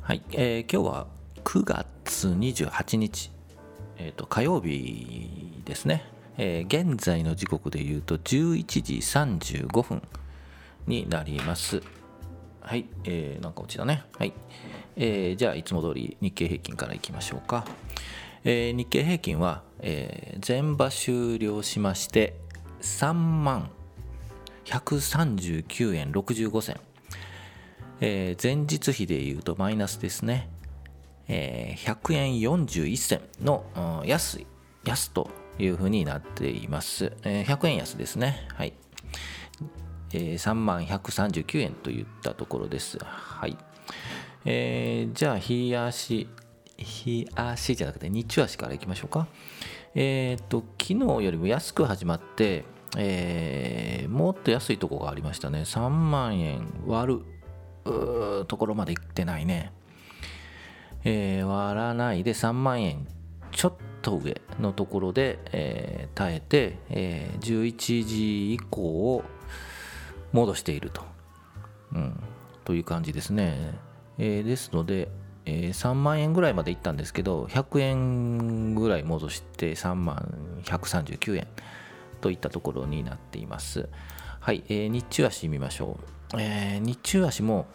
はい、えー、今日は9月28日、えーと、火曜日ですね、えー、現在の時刻で言うと11時35分になります。はい、えー、なんか落ちだね。はい、えー、じゃあいつも通り日経平均からいきましょうか、えー、日経平均は、えー、全場終了しまして3万139円65銭、えー、前日比でいうとマイナスですね、えー、100円41銭の、うん、安い安というふうになっています、えー、100円安ですね。はい、えー、3万139円といったところです。はい、えー、じゃあ日足日足じゃなくて日中足からいきましょうか。えっ、と昨日よりも安く始まってえー、もっと安いとこがありましたね。3万円割るところまでいってないね、えー、割らないで3万円ちょっと上のところで、えー、耐えて、えー、11時以降を戻していると、うん、という感じですね、えー、ですので、えー、3万円ぐらいまでいったんですけど100円ぐらい戻して3万139円。といったところになっています。はい、えー、日中足見ましょう。えー、日中足も、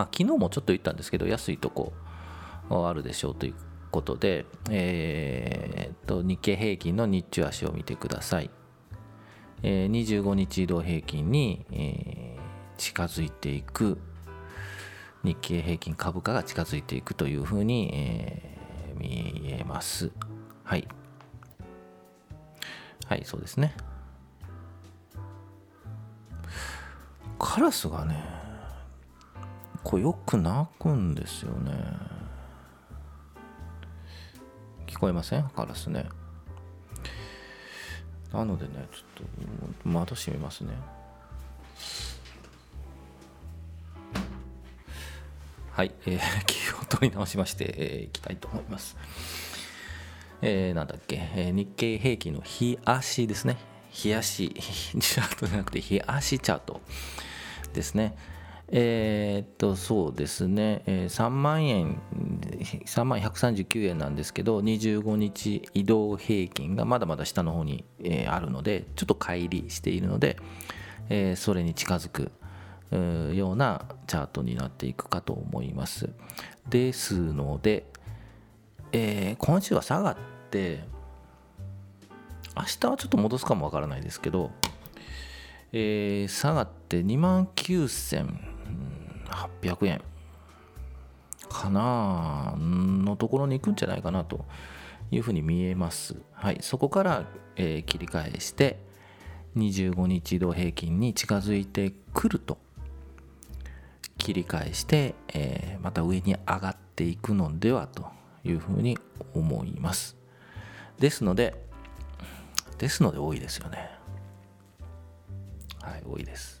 まあ、昨日もちょっと言ったんですけど、安いとこあるでしょうということで、えー、と日経平均の日中足を見てください。えー、25日移動平均に、えー、近づいていく日経平均株価が近づいていくというふうに、えー、見えます。はい。はいそうですねカラスがねこうよく鳴くんですよね。聞こえません？カラスね。なのでねちょっと窓閉めますね。はい、えー、気を取り直しまして、えー、いきたいと思います。えー、なんだっけ、えー、日経平均の日足ですね。日足、チャートじゃなくて日足チャートですね。えー、っと、そうですね、えー、3万円、3万139円なんですけど、25日移動平均がまだまだ下の方に、えー、あるので、ちょっと乖離しているので、えー、それに近づくようなチャートになっていくかと思います。ですので、えー、今週は下がって明日はちょっと戻すかもわからないですけど、えー、下がって2万9000 800円かなのところに行くんじゃないかなというふうに見えます。はい、そこから、えー、切り返して25日移動平均に近づいてくると切り返して、えー、また上に上がっていくのではというふうに思います。ですので、ですので多いですよね。はい、多いです。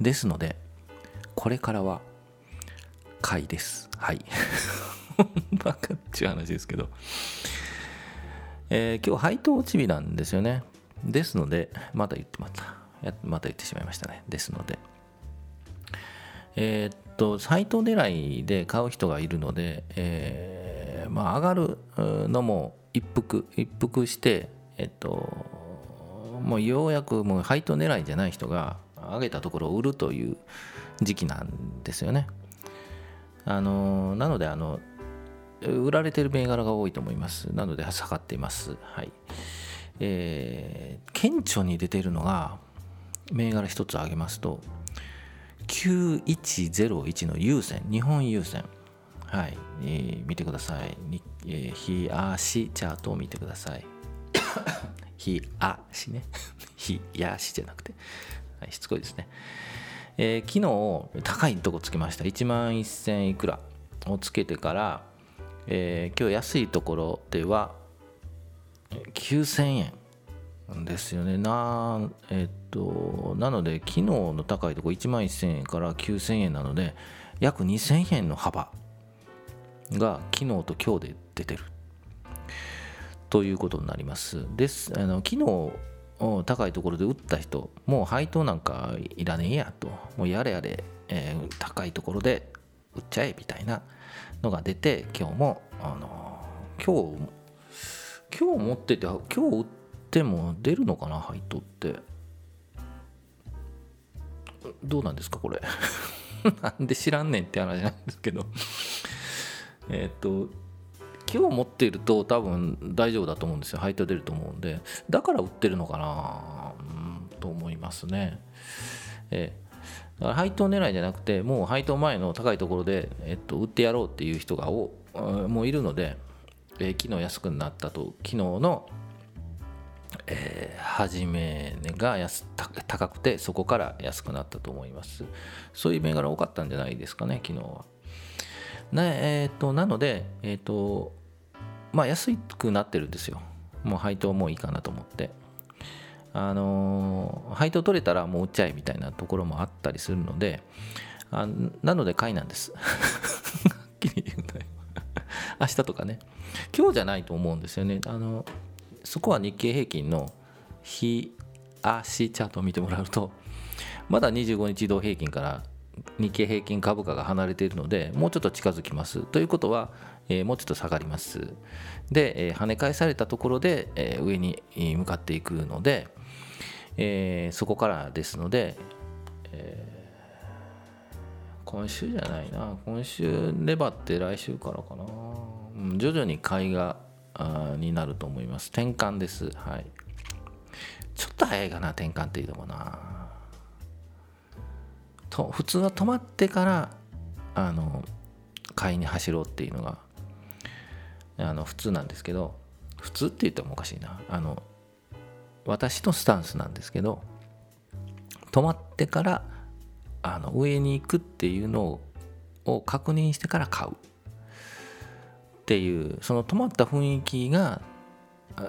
ですので、これからは買いです。はい。バカっちゅう話ですけど。えー、今日配当落ち日なんですよね。ですので、また言ってまた。また言ってしまいましたね。ですので。えー、っと、配当狙いで買う人がいるので、えーまあ、上がるのも一服一服して、えっと、もうようやくもう配当狙いじゃない人が上げたところを売るという時期なんですよね。あのなのであの売られてる銘柄が多いと思います。なので下がっています。はい。えー、顕著に出ているのが銘柄一つ挙げますと9101の優先日本優先はい、えー、見てください。えー、日足チャートを見てください。日足ね。日足じゃなくて、はい、しつこいですね。えー、昨日、高いとこつけました。1万1000いくらをつけてから、えー、今日安いところでは9000円ですよね。な、えー、っと、なので、昨日の高いとこ1万1000円から9000円なので、約2000円の幅が昨日と今日で出てるということになりますですあの昨日高いところで打った人もう配当なんかいらねえやと。もうやれやれ、えー、高いところで売っちゃえみたいなのが出て今日も、あのー、今日今日持ってて今日売っても出るのかな配当って。どうなんですかこれ。なんで知らんねんって話なんですけど。えっと今日持っていると多分大丈夫だと思うんですよ。配当出ると思うんで。だから売ってるのかなと思いますね。えだから配当狙いじゃなくてもう配当前の高いところで、えっと、売ってやろうっていう人がおもういるので、えー、昨日安くなったと昨日のえー、初めが安高くてそこから安くなったと思います。そういう銘柄多かったんじゃないですかね昨日は。な,、えーと、なので、えーとまあ、安くなってるんですよ。もう配当もういいかなと思って。あのー、配当取れたらもう売っちゃえみたいなところもあったりするのであなので買いなんです。はっきり言うと明日とかね。今日じゃないと思うんですよね。あのそこは日経平均の日足チャートを見てもらうとまだ25日移動平均から日経平均株価が離れているのでもうちょっと近づきます。ということは、えー、もうちょっと下がります。で、えー、跳ね返されたところで、えー、上に向かっていくので、えそこからですので、え今週じゃないな。今週粘って来週からかな、徐々に買いがになると思います。転換です。はい。ちょっと早いかな転換っていうのもな。と普通は止まってからあの買いに走ろうっていうのがあの普通なんですけど普通って言ってもおかしいなあの私のスタンスなんですけど止まってからあの上に行くっていうのを確認してから買うっていうその止まった雰囲気が、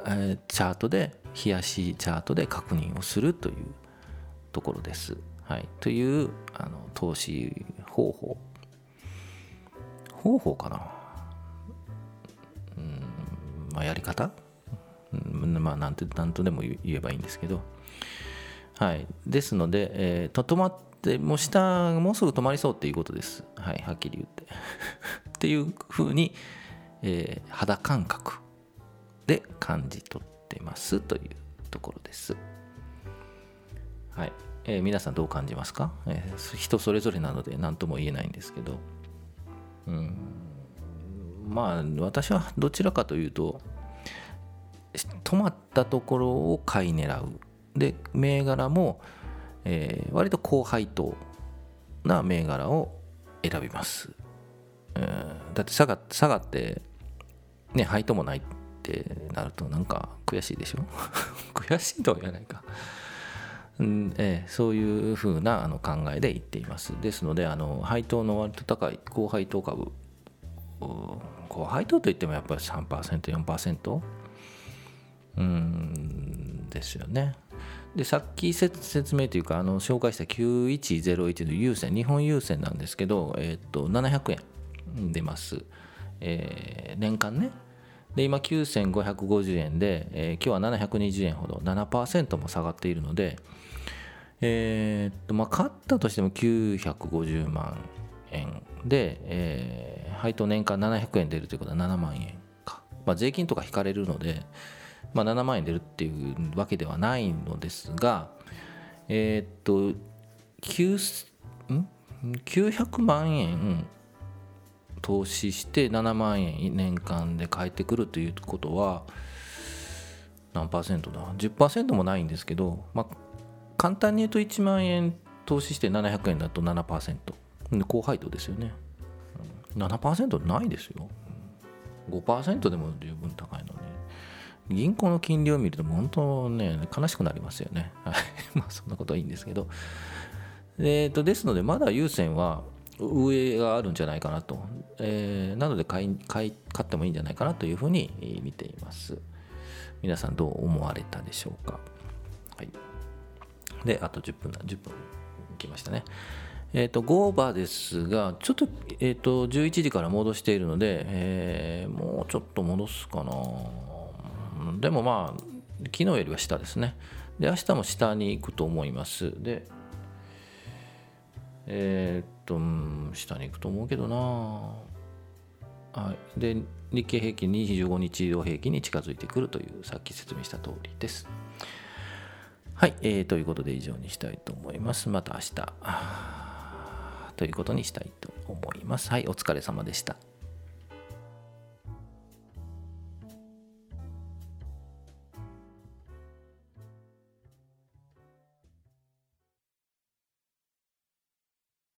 えチャートで冷やしチャートで確認をするというところです。はい、というあの投資方法。方法かな。うんまあやり方？うんまあなんて何とでも言えばいいんですけど。はい。ですので、えー、と止まってもう下もうすぐ止まりそうっていうことです。はいはっきり言って。っていうふうにえー、肌感覚で感じ取ってますというところです。はい。えー、皆さんどう感じますか、えー、人それぞれなので何とも言えないんですけど。うん。まあ、私はどちらかというと、止まったところを買い狙う。で、銘柄も、えー、割と高配当な銘柄を選びます。うん、だって下が下がってね配当もないってなるとなんか悔しいでしょ？悔しいとは言わないかうんえー、そういうふうなあの考えで言っています。ですのであの配当の割と高い高配当株高配当といってもやっぱり 3%4% うんですよね。でさっき説明というかあの紹介した9101の優先日本優先なんですけど、えー、と700円出ます、えー、年間ね。で今9550円で、えー、今日は720円ほど7%も下がっているので、えー、っとまあ買ったとしても950万円で、えー、配当年間700円出るということは7万円か、まあ、税金とか引かれるので、まあ、7万円出るっていうわけではないのですがえー、っと900万円投資して7万円年間で返ってくるということは何パーセントだ？10%もないんですけど、まあ、簡単に言うと1万円投資して700円だと7%で高配当ですよね。7%ないですよ。5%でも十分高いのに。銀行の金利を見ると本当ね悲しくなりますよね。まあそんなことはいいんですけど。えーとですのでまだ優先は上があるんじゃないかなと、えー、なので買い買い買ってもいいんじゃないかなというふうに見ています。皆さんどう思われたでしょうか？はい。であと10分だ10分いきましたね。えっ、ー、と5ーですがちょっと,、えーと、11時から戻しているので、えー、もうちょっと戻すかな。でもまあ昨日よりは下ですね。で明日も下に行くと思います。でえー、っと、下に行くと思うけどな。はい、で、日経平均25日移動平均に近づいてくるという、さっき説明した通りです。はい、えー、ということで以上にしたいと思います。また明日。ということにしたいと思います。はい、お疲れ様でした。